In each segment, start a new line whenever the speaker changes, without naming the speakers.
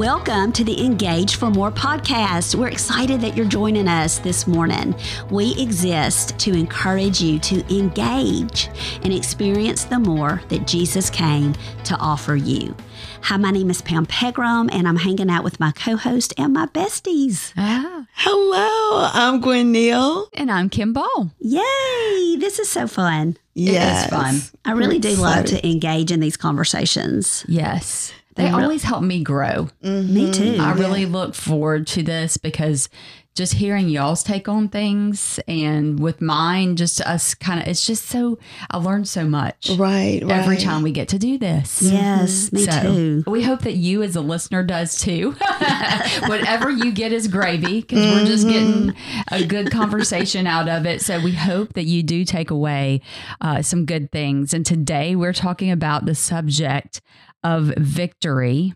Welcome to the Engage for More podcast. We're excited that you're joining us this morning. We exist to encourage you to engage and experience the more that Jesus came to offer you. Hi, my name is Pam Pegram, and I'm hanging out with my co host and my besties.
Ah,
Hello, I'm Gwen Neal.
and I'm Kim Ball.
Yay! This is so fun.
Yes.
fun.
I really do love to engage in these conversations.
Yes. They
They re-
always help me grow. Mm-hmm.
Me too.
I really look forward to this because just hearing y'all's take on things and with mine, just us kind of, it's just so, I learned so much
Right, right.
every time we get to do this.
Yes, mm-hmm. me
so
too.
we hope that you as a listener does too. Whatever you get is gravy because we're just getting a good conversation out of it. So we hope that you do take away uh, some good things. And today we're talking about the subject of victory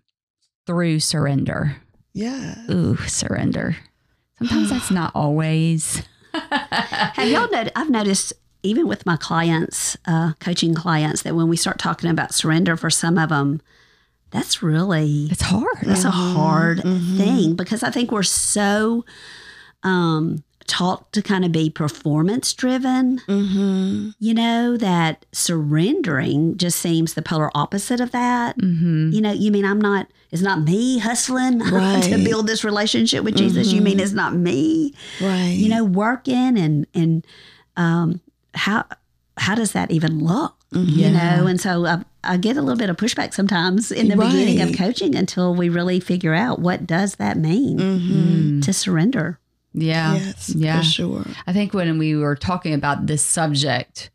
through surrender.
Yeah.
Ooh, surrender. Sometimes that's not always.
Have y'all noticed? I've noticed even with my clients, uh, coaching clients, that when we start talking about surrender for some of them, that's really
It's hard.
that's a hard thing because I think we're so um, taught to kind of be performance driven.
Mm-hmm.
You know that surrendering just seems the polar opposite of that.
Mm-hmm.
You know, you mean I'm not. It's not me hustling to build this relationship with Jesus. You mean it's not me
Right.
you know, working and and um, how how does that even look? You
Yeah.
know, and so I, I get a little bit of pushback sometimes in the beginning of coaching until we really figure out what does that mean
Mm-hmm.
to surrender.
Yeah.
Yes,
Yeah.
for sure.
I think when we were talking about this subject,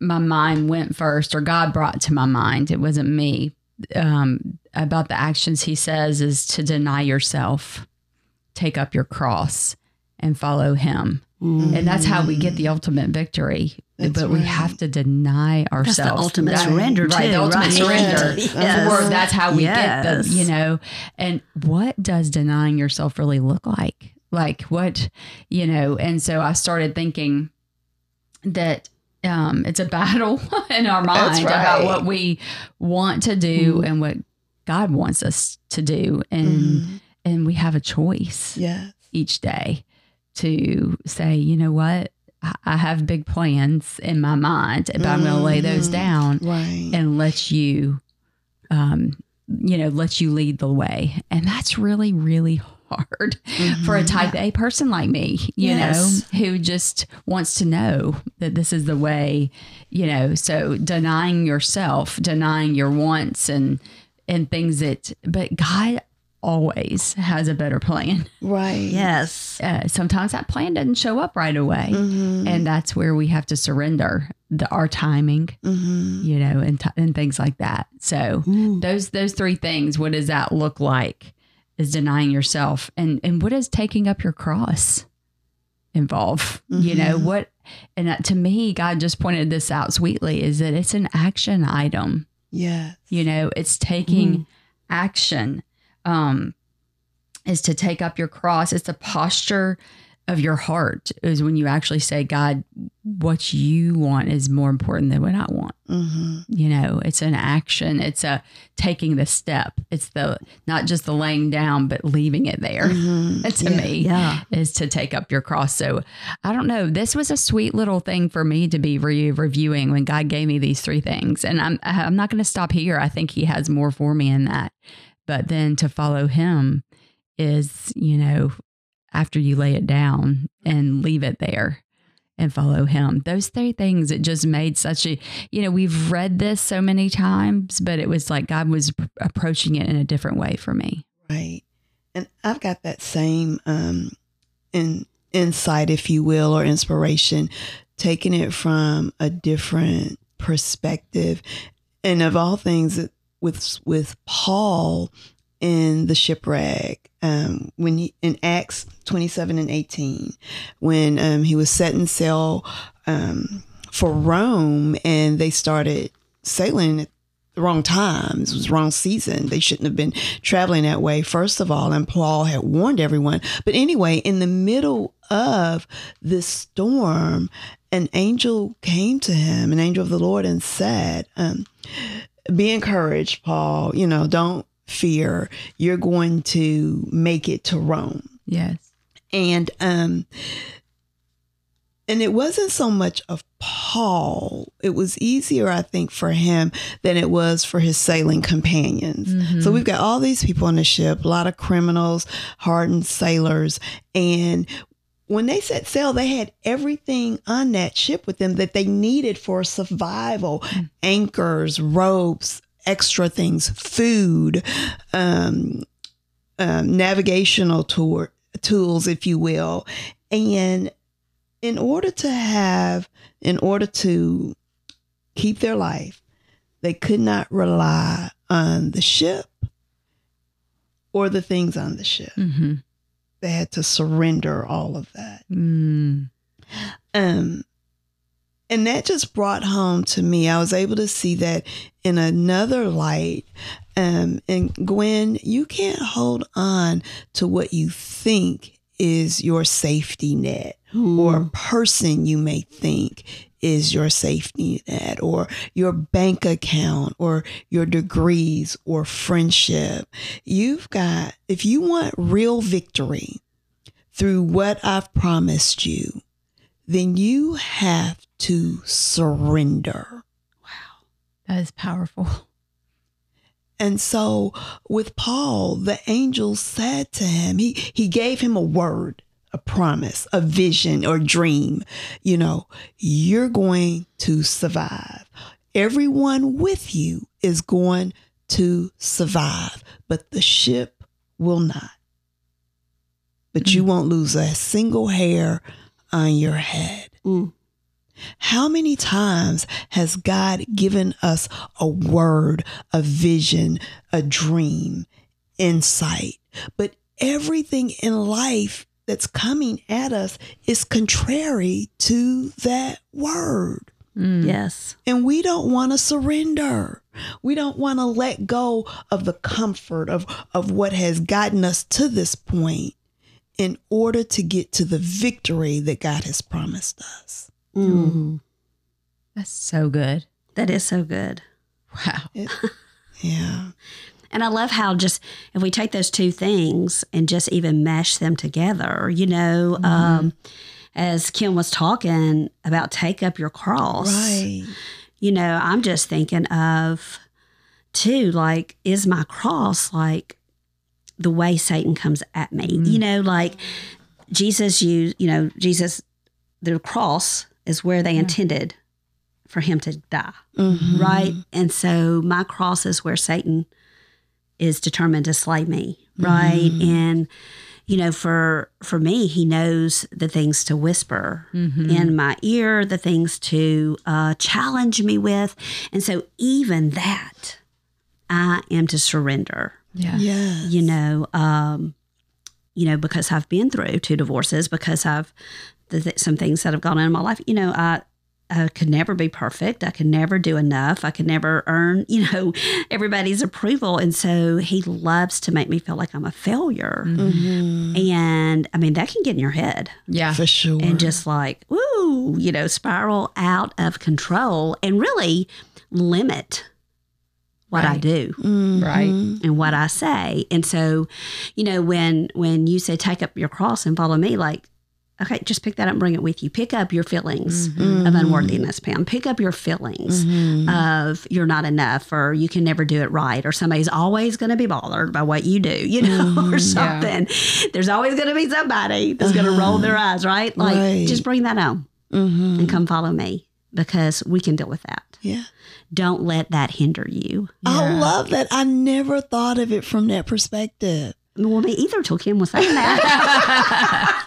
my mind went first, or God brought to my mind. It wasn't me. Um, about the actions He says is to deny yourself, take up your cross, and follow Him. And that's how we get the ultimate victory.
That's
but we have to deny ourselves.
That's the ultimate
That-
surrender
right,
too.
the ultimate
right?
surrender.
Yes.
Or that's how we get the, you know, and what does denying yourself really look like? Like what, you know, and so I started thinking that um, it's a battle in our mind
That's
about what we want to do and what God wants us to do. And,
Mhm.
and we have a choice
Yes.
each day to say, you know what? I- have big plans in my mind, but I'm going to lay those
Mhm.
down
Right.
and let you um you know let you lead the way and that's really really hard for a type a person like me you
Yes.
know who just wants to know that this is the way you know so denying yourself denying your wants and and things that but god always has a better plan
right.
Yes.
uh, sometimes that plan doesn't show up right away
Mm-hmm.
and that's where we have to surrender the our timing
Mm-hmm.
you know, and, t- and things like that. So
Mm.
those those three things, what does that look like? Is denying yourself, and and what does taking up your cross involve? You know
Mhm.
what? And that, to me, God just pointed this out sweetly: is that it's an action item.
Yes.
You know, it's taking action. Um, is to take up your cross. It's a posture of your heart. Is when you actually say, God, what you want is more important than what I want.
Mm-hmm.
you know it's an action. It's a taking the step. It's the not just the laying down but leaving it there.
Mm-hmm.
to me
Yeah.
is to take up your cross. So i don't know. This was a sweet little thing for me to be re- reviewing when god gave me these three things. And i'm i'm not going to stop here. I think he has more for me in that. But then to follow him is you know after you lay it down and leave it there and follow him. Those three things, it just made such a, you know, we've read this so many times, but it was like God was approaching it in a different way for me.
Right. And I've got that same um in insight, if you will, or inspiration, taking it from a different perspective. And of all things with with Paul in the shipwreck, um, when he in Acts twenty seven and eighteen, when um, he was setting sail um, for Rome, and they started sailing at the wrong time. This was wrong season. They shouldn't have been traveling that way. First of all, and Paul had warned everyone. But anyway, in the middle of this storm, an angel came to him, an angel of the Lord, and said, um, "Be encouraged, Paul. You know, don't." Fear, you're going to make it to Rome.
Yes.
And um and it wasn't so much of Paul. It was easier, I think, for him than it was for his sailing companions.
Mm-hmm.
So we've got all these people on the ship, a lot of criminals, hardened sailors, and when they set sail, they had everything on that ship with them that they needed for survival anchors, ropes, extra things, food, um, um, navigational tour, tools, if you will. And in order to have, in order to keep their life, they could not rely on the ship or the things on the ship.
Mm-hmm.
They had to surrender all of that.
Mm.
Um, and that just brought home to me. I was able to see that in another light. Um, and Gwen, you can't hold on to what you think is your safety net or a person you may think is your safety net or your bank account or your degrees or friendship. You've got, if you want real victory through what I've promised you, then you have to surrender.
That is powerful.
And so with Paul, the angel said to him, he, he gave him a word, a promise, a vision or dream. You know, you're going to survive. Everyone with you is going to survive, but the ship will not. But you won't lose a single hair on your head.
Mm.
How many times has God given us a word, a vision, a dream, insight? But everything in life that's coming at us is contrary to that word.
Mm.
Yes.
And we don't want to surrender. We don't want to let go of the comfort of, of what has gotten us to this point in order to get to the victory that God has promised us.
Mm.
That's so good.
That is so good.
Wow.
Yeah.
And I love how just if we take those two things and just even mesh them together, you know, um, as Kim was talking about take up your cross,
Right.
you know, I'm just thinking of too, like, is my cross like the way Satan comes at me? You know, like Jesus used, you know, Jesus, the cross is where they intended for him to die
Mhm.
right? And so my cross is where Satan is determined to slay me, right? And you know, for for me, he knows the things to whisper
Mm-hmm.
in my ear, the things to uh, challenge me with, and so even that, I am to surrender.
Yeah.
Yes.
You know, um, you know, because I've been through two divorces, because I've the, th- some things that have gone on in my life. You know, I I could never be perfect. I could never do enough. I could never earn, you know, everybody's approval. And so he loves to make me feel like I'm a failure.
Mhm.
And I mean, that can get in your head
Yeah.
For sure.
and just like, woo, you know, spiral out of control and really limit what I
Right.
do
Mhm.
Right.
and what I say. And so, you know, when when you say take up your cross and follow me, like, okay, just pick that up and bring it with you. Pick up your feelings
Mm-hmm.
of unworthiness, Pam. Pick up your feelings of you're not enough or you can never do it right or somebody's always going to be bothered by what you do, you know, or something. There's always going to be somebody that's going to roll their eyes, right? Like,
Right.
just bring that on
Mhm.
and come follow me because we can deal with that.
Yeah.
Don't let that hinder you.
I love that. I never thought of it from that perspective.
Well, me either till Kim was saying that.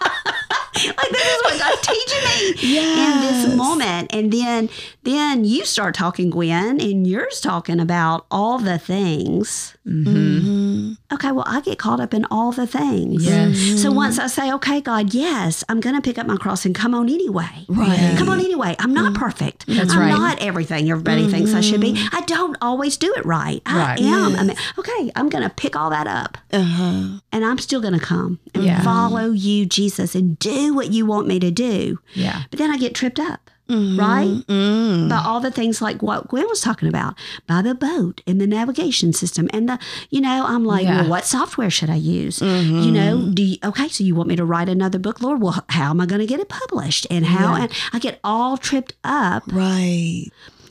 like this is what God's teaching me in this moment. And then then you start talking, Gwen, and you're talking about all the things.
Mm-hmm.
Mhm.
Okay, well, I get caught up in all the things.
Yes.
So once I say, okay, God, yes, I'm going to pick up my cross and come on anyway.
Right.
Come on anyway. I'm not perfect.
That's
I'm
right.
not everything everybody thinks I should be. I don't always do it right. right. I
Right.
am. I mean, okay, I'm going to pick all that up
Uh-huh.
and I'm still going to come and
Yeah.
follow you, Jesus, and do what you want me to do.
Yeah.
But then I get tripped up right?
Mm.
By all the things like what Gwen was talking about, by the boat and the navigation system and the, you know, I'm like,
Yeah.
well, what software should I use?
Mm-hmm.
You know, do you, okay, so you want me to write another book, Lord? Well, how am I going to get it published? And how?
Yeah.
And I get all tripped up
Right.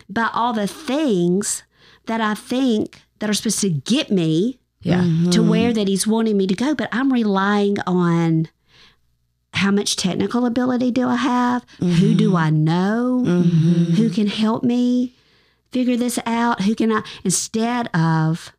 by all the things that I think that are supposed to get me
Yeah.
Mm-hmm.
to where that he's wanting me to go, but I'm relying on how much technical ability do I have? Who do I know?
Mm-hmm.
Who can help me figure this out? Who can I instead of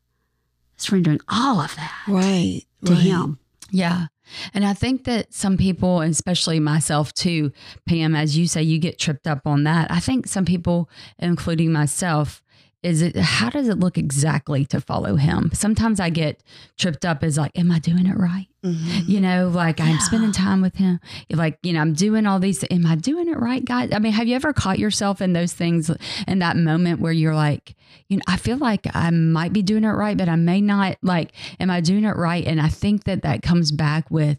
surrendering all of that
Right.
to
right.
him?
Yeah. And I think that some people, especially myself too, Pam, as you say, you get tripped up on that. I think some people, including myself, is it how does it look exactly to follow him? Sometimes I get tripped up as like, am I doing it right?
Mhm.
You know, like I'm spending time with him. Like, you know, I'm doing all these. Am I doing it right, guys? I mean, have you ever caught yourself in those things in that moment where you're like, you know, I feel like I might be doing it right, but I may not. Like, am I doing it right? And I think that that comes back with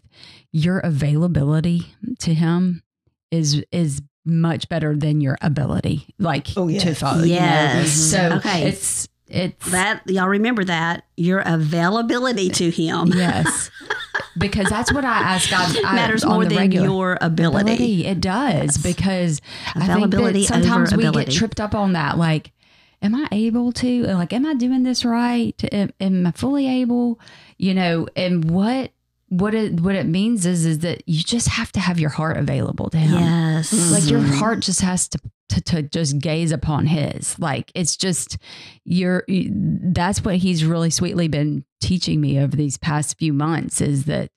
your availability to him is is much better than your ability, like
Oh,
to
yes.
follow. you know?
Yes.
So mm-hmm.
Okay.
it's it's
That y'all remember that your availability to him
yes. Because that's what I ask God I-
matters
on
more than
regular.
your ability.
It does
Yes.
because
Availability
I think that sometimes
over
we
ability.
get tripped up on that. Like, am I able to? Like, am I doing this right? Am, am I fully able? You know, and what what it what it means is is that you just have to have your heart available to Him.
Yes.
Like your
Mhm.
heart just has to, to to just gaze upon His. Like it's just you're. That's what He's really sweetly been teaching me over these past few months. Is that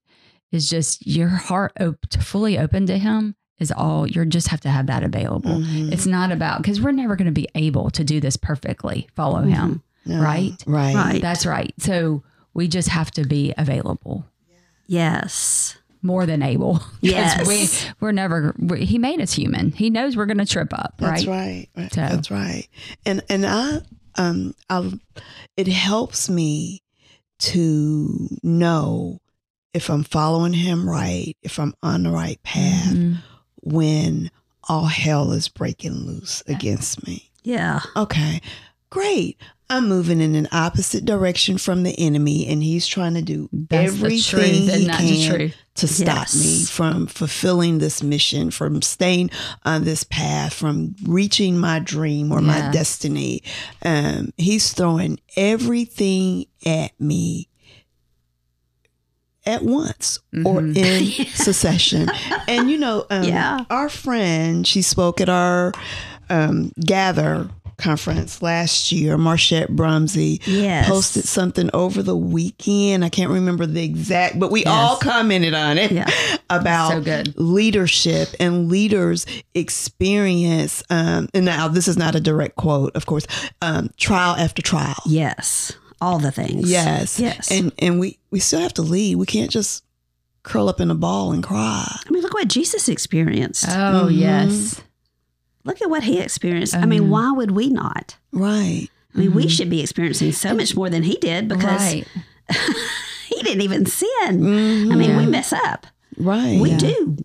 is just your heart op- fully open to Him is all. You just have to have that available.
Mhm.
It's not about because we're never going to be able to do this perfectly. Follow Him.
No.
right?
Right.
Right.
That's right. So we just have to be available.
Yes.
More than able.
Yes.
we we're never. We, he made us human. He knows we're going to trip up.
That's
right.
right. right.
So-
That's right. And and I um I it helps me to know if I'm following him right, if I'm on the right path
Mhm.
when all hell is breaking loose against me.
Yeah.
Okay. Great. I'm moving in an opposite direction from the enemy and he's trying to do
That's
everything he can
truth.
to stop
Yes.
me from fulfilling this mission, from staying on this path, from reaching my dream or my destiny. Um, he's throwing everything at me at once or
Mhm.
in succession. And you know, um,
Yeah.
our friend, she spoke at our um, gather conference last year, Marchette Brumsey
Yes.
posted something over the weekend. I can't remember the exact, but we all commented on it
Yeah.
about
So good.
leadership and leaders experience. Um, and now this is not a direct quote, of course. Um, trial after trial.
Yes. All the things.
Yes.
Yes.
And and we we still have to lead. We can't just curl up in a ball and cry.
I mean, look what Jesus experienced.
Oh
Mhm.
yes.
Look at what he experienced. I mean,
Um,
why would we not?
Right.
I mean, we
Mhm.
should be experiencing so much more than he did because
right.
he didn't even sin.
Mhm.
I mean, we mess up.
right.
We
Yeah.
do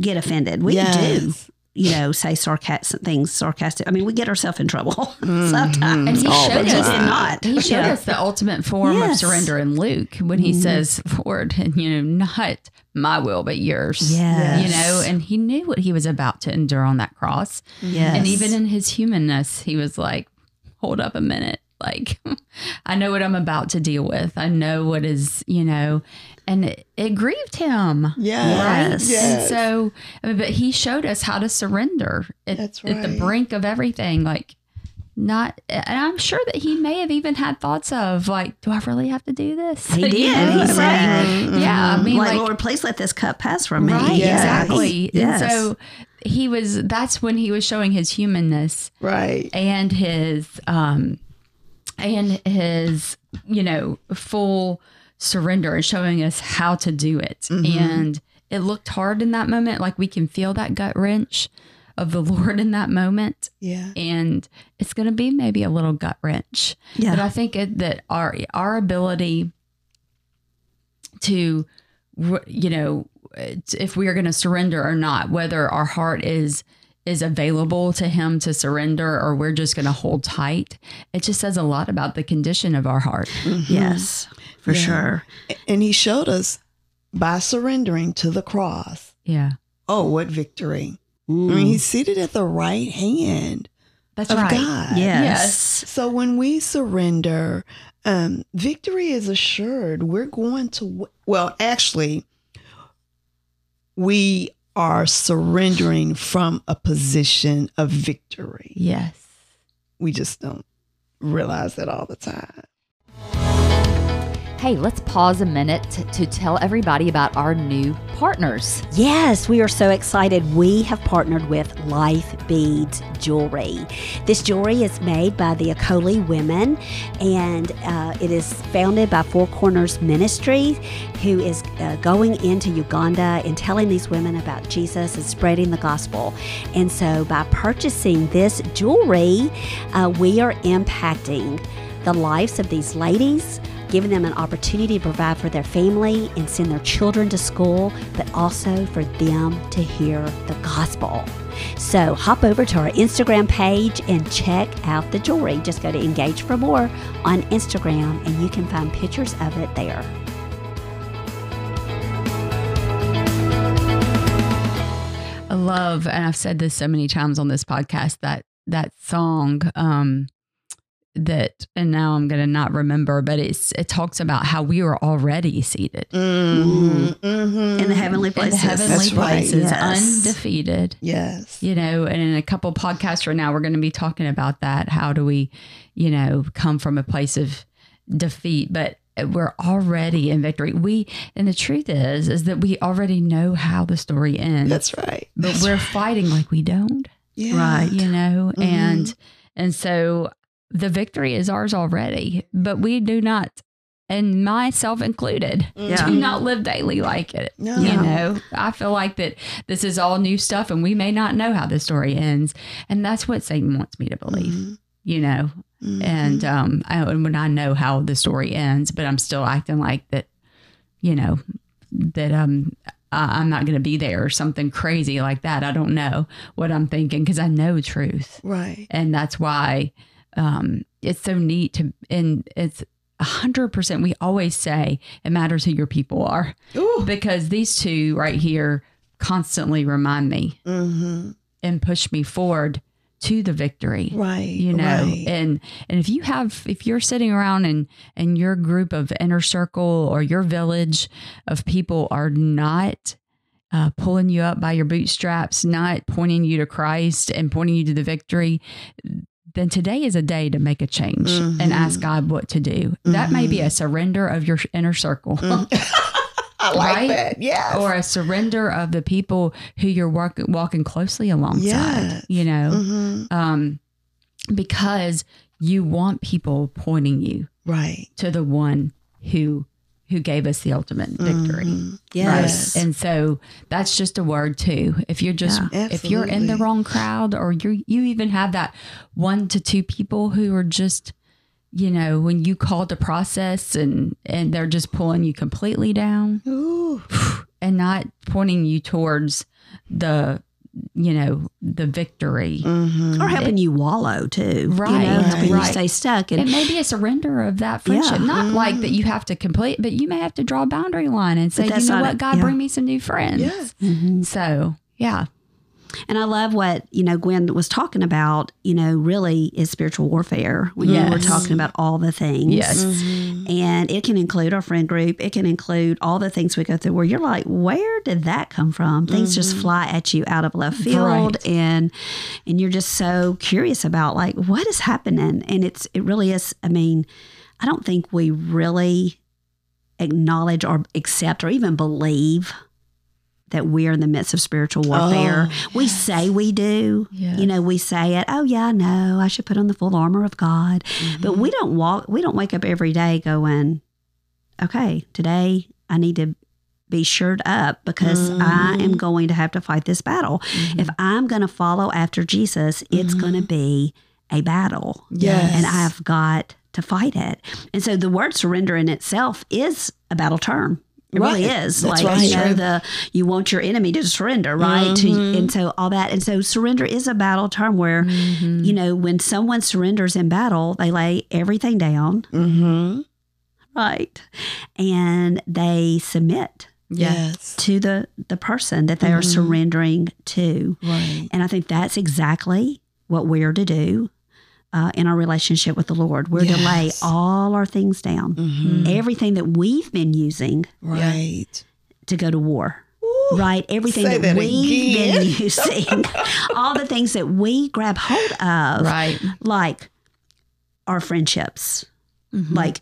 get offended. We do,
Yes.
You know, say sarcastic things, sarcastic. I mean, we get ourselves in trouble
Mhm.
sometimes.
And he
All
showed us
time.
did not.
He showed
Yeah.
us the ultimate form of surrender in Luke when he says, "Lord, and you know, not my will but yours."
Yes.
You know, and he knew what he was about to endure on that cross.
Yes.
And even in his humanness, he was like, hold up a minute. Like, I know what I'm about to deal with. I know what is, you know, and it, it grieved him.
Yes.
Right.
Yes.
Yes.
And so, but he showed us how to surrender at,
That's
at the brink of everything. Like, not, and I'm sure that he may have even had thoughts of, like, do I really have to do this?
He
You
did.
know,
He
right?
said,
Yeah. I mean,
like,
like,
Lord, please let this cup pass from me.
Right,
Yeah.
exactly.
Yes.
And so he was that's when he was showing his humanness
Right.
and his um and his you know full surrender and showing us how to do it. Mm-hmm. And it looked hard in that moment like we can feel that gut wrench of the Lord in that moment
Yeah.
and it's going to be maybe a little gut wrench.
Yeah.
But I think it, that our our ability to, you know, if we are going to surrender or not, whether our heart is is available to him to surrender or we're just going to hold tight. It just says a lot about the condition of our heart.
Yes, for
Yeah.
sure.
And he showed us by surrendering to the cross.
Yeah.
Oh, what victory. I
Mm.
mean, he's seated at the right hand
That's
of
right.
God.
yes.
So when we surrender, um, victory is assured. We're going to, w- well, actually, we are surrendering from a position of victory.
Yes.
We just don't realize that all the time.
Hey, let's pause a minute to tell everybody about our new partners.
Yes, we are so excited. We have partnered with Life Beads Jewelry. This jewelry is made by the Acholi women, and uh, it is founded by Four Corners Ministry, who is uh, going into Uganda and telling these women about Jesus and spreading the gospel. And so, by purchasing this jewelry, uh, we are impacting the lives of these ladies giving them an opportunity to provide for their family and send their children to school, but also for them to hear the gospel. So hop over to our Instagram page and check out the jewelry. Just go to Engage for More on Instagram and you can find pictures of it there.
I love, and I've said this so many times on this podcast that that song um, that, and now I'm going to not remember, but it's it talks about how we were already seated
Mm-hmm.
In the heavenly
in
places.
the heavenly
That's right.
places,
Yes.
undefeated.
Yes.
You know, and in a couple podcasts right now, we're going to be talking about that. How do we, you know, come from a place of defeat, but we're already in victory. We, and the truth is, is that we already know how the story ends.
That's right.
but
That's
we're
right.
fighting like we don't
Yeah.
Right.
you know
Mhm.
and and so the victory is ours already but we do not and myself included
Yeah.
do not live daily like it
No.
you
Yeah.
know i feel like that this is all new stuff and we may not know how the story ends and that's what satan wants me to believe
Mhm.
you know
Mhm.
and um I, and when i know how the story ends but i'm still acting like that you know that um I- i'm not going to be there or something crazy like that i don't know what i'm thinking because i know truth
right.
and that's why um it's so neat to and it's a hundred percent we always say it matters who your people are
Ooh.
because these two right here constantly remind me
Mm-hmm.
and push me forward to the victory
Right.
you know
Right.
and and if you have if you're sitting around and and your group of inner circle or your village of people are not uh, pulling you up by your bootstraps not pointing you to christ and pointing you to the victory then today is a day to make a change and
Mhm.
ask god what to do that may be
Mhm.
a surrender of your inner circle
I like
Right?
that. Yes.
or a surrender of the people who you're work, walking closely alongside
Yes.
you know
Mhm.
um, because you want people pointing you
Right.
to the one who who gave us the ultimate victory.
Mhm.
Yes.
Right? And so that's just a word too. If you're just
Yeah.
if you're in the wrong crowd or you you even have that one to two people who are just you know when you call the process and and they're just pulling you completely down
Ooh.
and not pointing you towards the you know the victory
Mhm.
or helping you wallow too.
Right,
You know, helping
right.
you stay stuck. And
it may be a surrender of that friendship.
Yeah.
Not like
Mm-hmm.
that you have to complete, but you may have to draw a boundary line and say, you know what,
a-
God,
yeah.
bring me some new friends.
Yes.
Mhm.
So, yeah.
And I love what, you know, Gwen was talking about, you know, really is spiritual warfare when you were
Yes.
talking about all the things.
Yes.
Mhm.
And it can include our friend group. It can include all the things we go through where you're like, where did that come from? Things just fly at you out of left field
Right.
and and you're just so curious about like what is happening. And it's it really is I mean, I don't think we really acknowledge or accept or even believe that we're in the midst of spiritual warfare.
Oh,
we say we do.
Yes.
You know, we say it, oh yeah, no, I should put on the full armor of God. But
Mm-hmm.
we don't walk we don't wake up every day going, Okay, today I need to be shored up because I am
Mhm.
going to have to fight this battle.
Mm-hmm.
If I'm gonna follow after Jesus, it's
Mhm.
gonna be a battle.
Yes.
And I've got to fight it. And so the word surrender in itself is a battle term. It really is.
That's
like you
right.
know, the you want your enemy to surrender, right? To,
Mhm.
and so all that, and so surrender is a battle term where
Mhm.
you know when someone surrenders in battle, they lay everything down,
Mm-hmm.
right, and they submit.
Yes.
to the the person that they are
Mhm.
surrendering to,
Right.
and I think that's exactly what we're to do. Uh, in our relationship with the Lord, we're to lay all our things down,
Mm-hmm.
everything that we've been using
Right.
to go to war.
Ooh.
right? Everything that,
that
we've
again.
been using, all the things that we grab hold of,
Right.
like our friendships.
Mhm.
Like,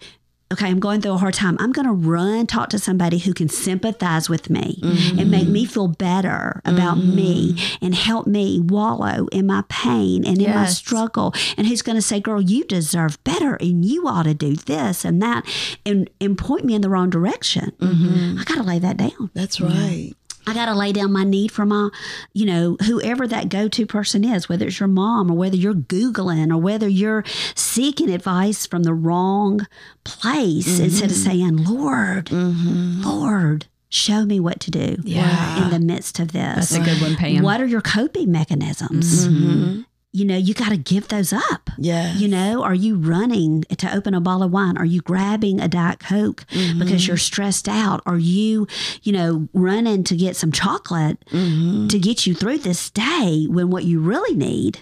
okay, I'm going through a hard time. I'm going to run talk to somebody who can sympathize with me and mm-hmm. make me feel better about mm-hmm. me and help me wallow in my pain and in my struggle. And who's going to say, girl, you deserve better and you ought to do this and that and, and point me in the wrong direction. Mm-hmm. I got to lay that down.
That's right.
I got to lay down my need for my, you know, whoever that go to person is, whether it's your mom or whether you're Googling or whether you're seeking advice from the wrong place instead of saying, Lord, Lord, show me what to do
Yeah.
in the midst of this.
That's a good one, Pam.
What are your coping mechanisms?
Mm-hmm.
You know, you got to give those up.
Yeah.
You know, are you running to open a bottle of wine? Are you grabbing a Diet Coke
Mm-hmm.
because you're stressed out? Are you, you know, running to get some chocolate
Mm-hmm.
to get you through this day when what you really need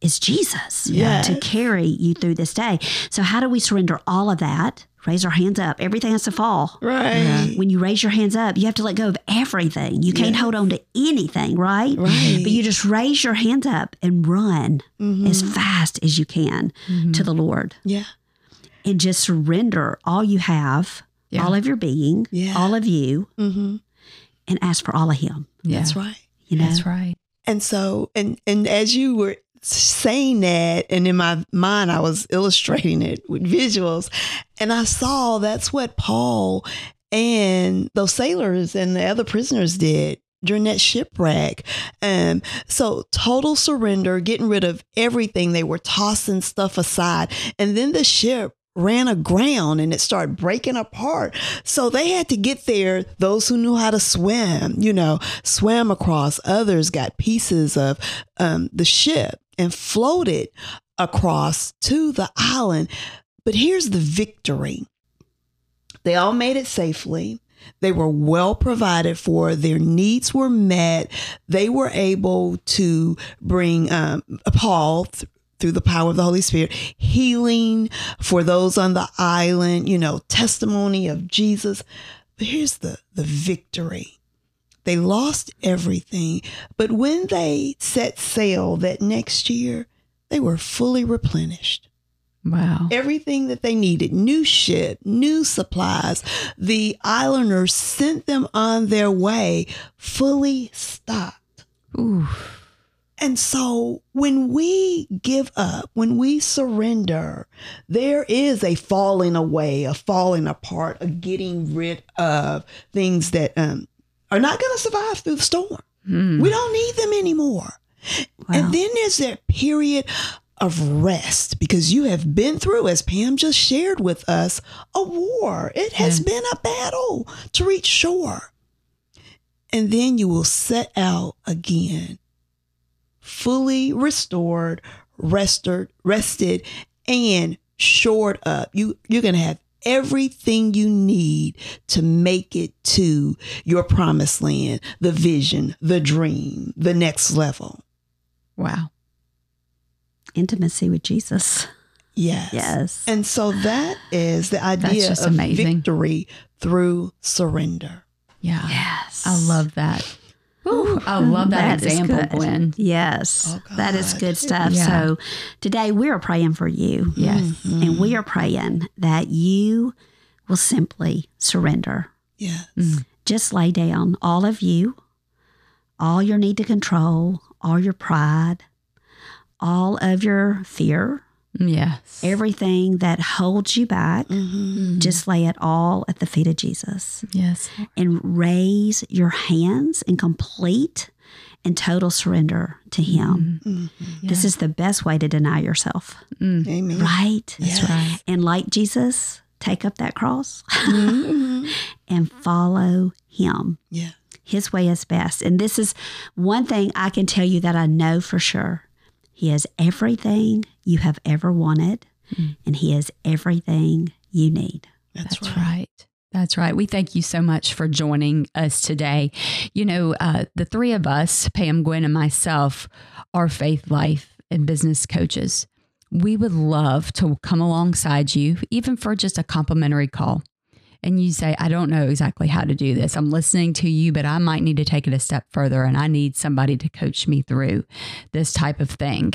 is Jesus
Yes.
to carry you through this day? So, how do we surrender all of that? Raise our hands up. Everything has to fall.
Right.
When you raise your hands up, you have to let go of everything. You can't
Yes.
hold on to anything, right?
Right.
But you just raise your hands up and run
Mhm.
as fast as you can to the Lord
Yeah.
and just surrender all you have,
Yeah.
all of your being,
Yeah.
all of you,
Mm-hmm.
and ask for all of Him.
Yeah.
That's right.
You know,
That's right.
And so, and and as you were saying that, and in my mind, I was illustrating it with visuals, and I saw that's what Paul and those sailors and the other prisoners did during that shipwreck. Um, so total surrender, getting rid of everything. They were tossing stuff aside, and then the ship ran aground and it started breaking apart. So they had to get there. Those who knew how to swim, you know, swam across. Others got pieces of um, the ship and floated across to the island. But here's the victory they all made it safely. They were well provided for. Their needs were met. They were able to bring um, Paul th- through the power of the Holy Spirit healing for those on the island. You know, testimony of Jesus. But here's the the victory. They lost everything, but when they set sail that next year, they were fully replenished
Wow.
everything that they needed new ship, new supplies. The islanders sent them on their way fully stocked.
Ooh.
And so when we give up, when we surrender, there is a falling away, a falling apart, a getting rid of things that um, are not going to survive through the storm.
Hmm.
We don't need them anymore.
Wow.
And then there's that period of rest because you have been through, as Pam just shared with us, a war. It has
Yeah.
been a battle to reach shore. And then you will set out again, fully restored, rested, rested, and shored up. You you're gonna have everything you need to make it to your promised land, the vision, the dream, the next level.
Wow.
intimacy with Jesus.
Yes.
Yes.
And so that is the idea of
amazing.
victory through surrender.
Yeah.
yes.
I love that. Ooh, I love that,
That is
example. Gwen.
Yes.
Oh,
that is good stuff.
Yeah.
So today we are praying for you.
Yes.
Mhm.
And we are praying that you will simply surrender.
Yes.
Mm.
Just lay down all of you, all your need to control, all your pride, all of your fear,
Yes.
everything that holds you back.
Mhm.
Just lay it all at the feet of Jesus
Yes.
and raise your hands in complete and total surrender to Him.
Mhm.
This is the best way to deny yourself,
Mm.
Amen.
right?
That's
That's right.
And like Jesus, take up that cross
Mhm.
and follow Him.
Yeah.
His way is best. And this is one thing I can tell you that I know for sure. He has everything you have ever wanted, and He has everything you need.
That's,
That's
right.
right. That's right. We thank you so much for joining us today. You know, uh, the three of us, Pam, Gwen, and myself, are faith, life, and business coaches. We would love to come alongside you, even for just a complimentary call. And you say, I don't know exactly how to do this. I'm listening to you, but I might need to take it a step further and I need somebody to coach me through this type of thing.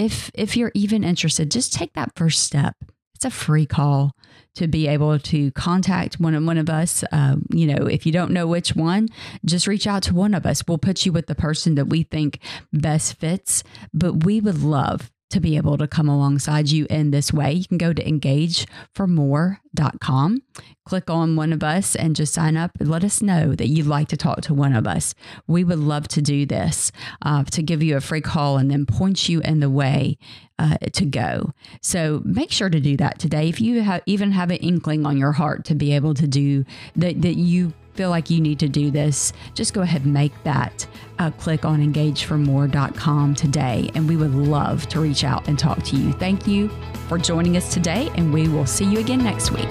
If if you're even interested, just take that first step. It's a free call to be able to contact one of one of us. Um, you know, if you don't know which one, just reach out to one of us. We'll put you with the person that we think best fits. But we would love to be able to come alongside you in this way. You can go to engageformore.com, click on one of us, and just sign up let us know that you'd like to talk to one of us. We would love to do this uh, to give you a free call and then point you in the way uh, to go. So make sure to do that today. If you have, even have an inkling on your heart to be able to do that, that you feel like you need to do this, just go ahead and make that uh, click on engageformore.com today. And we would love to reach out and talk to you. Thank you for joining us today, and we will see you again next week.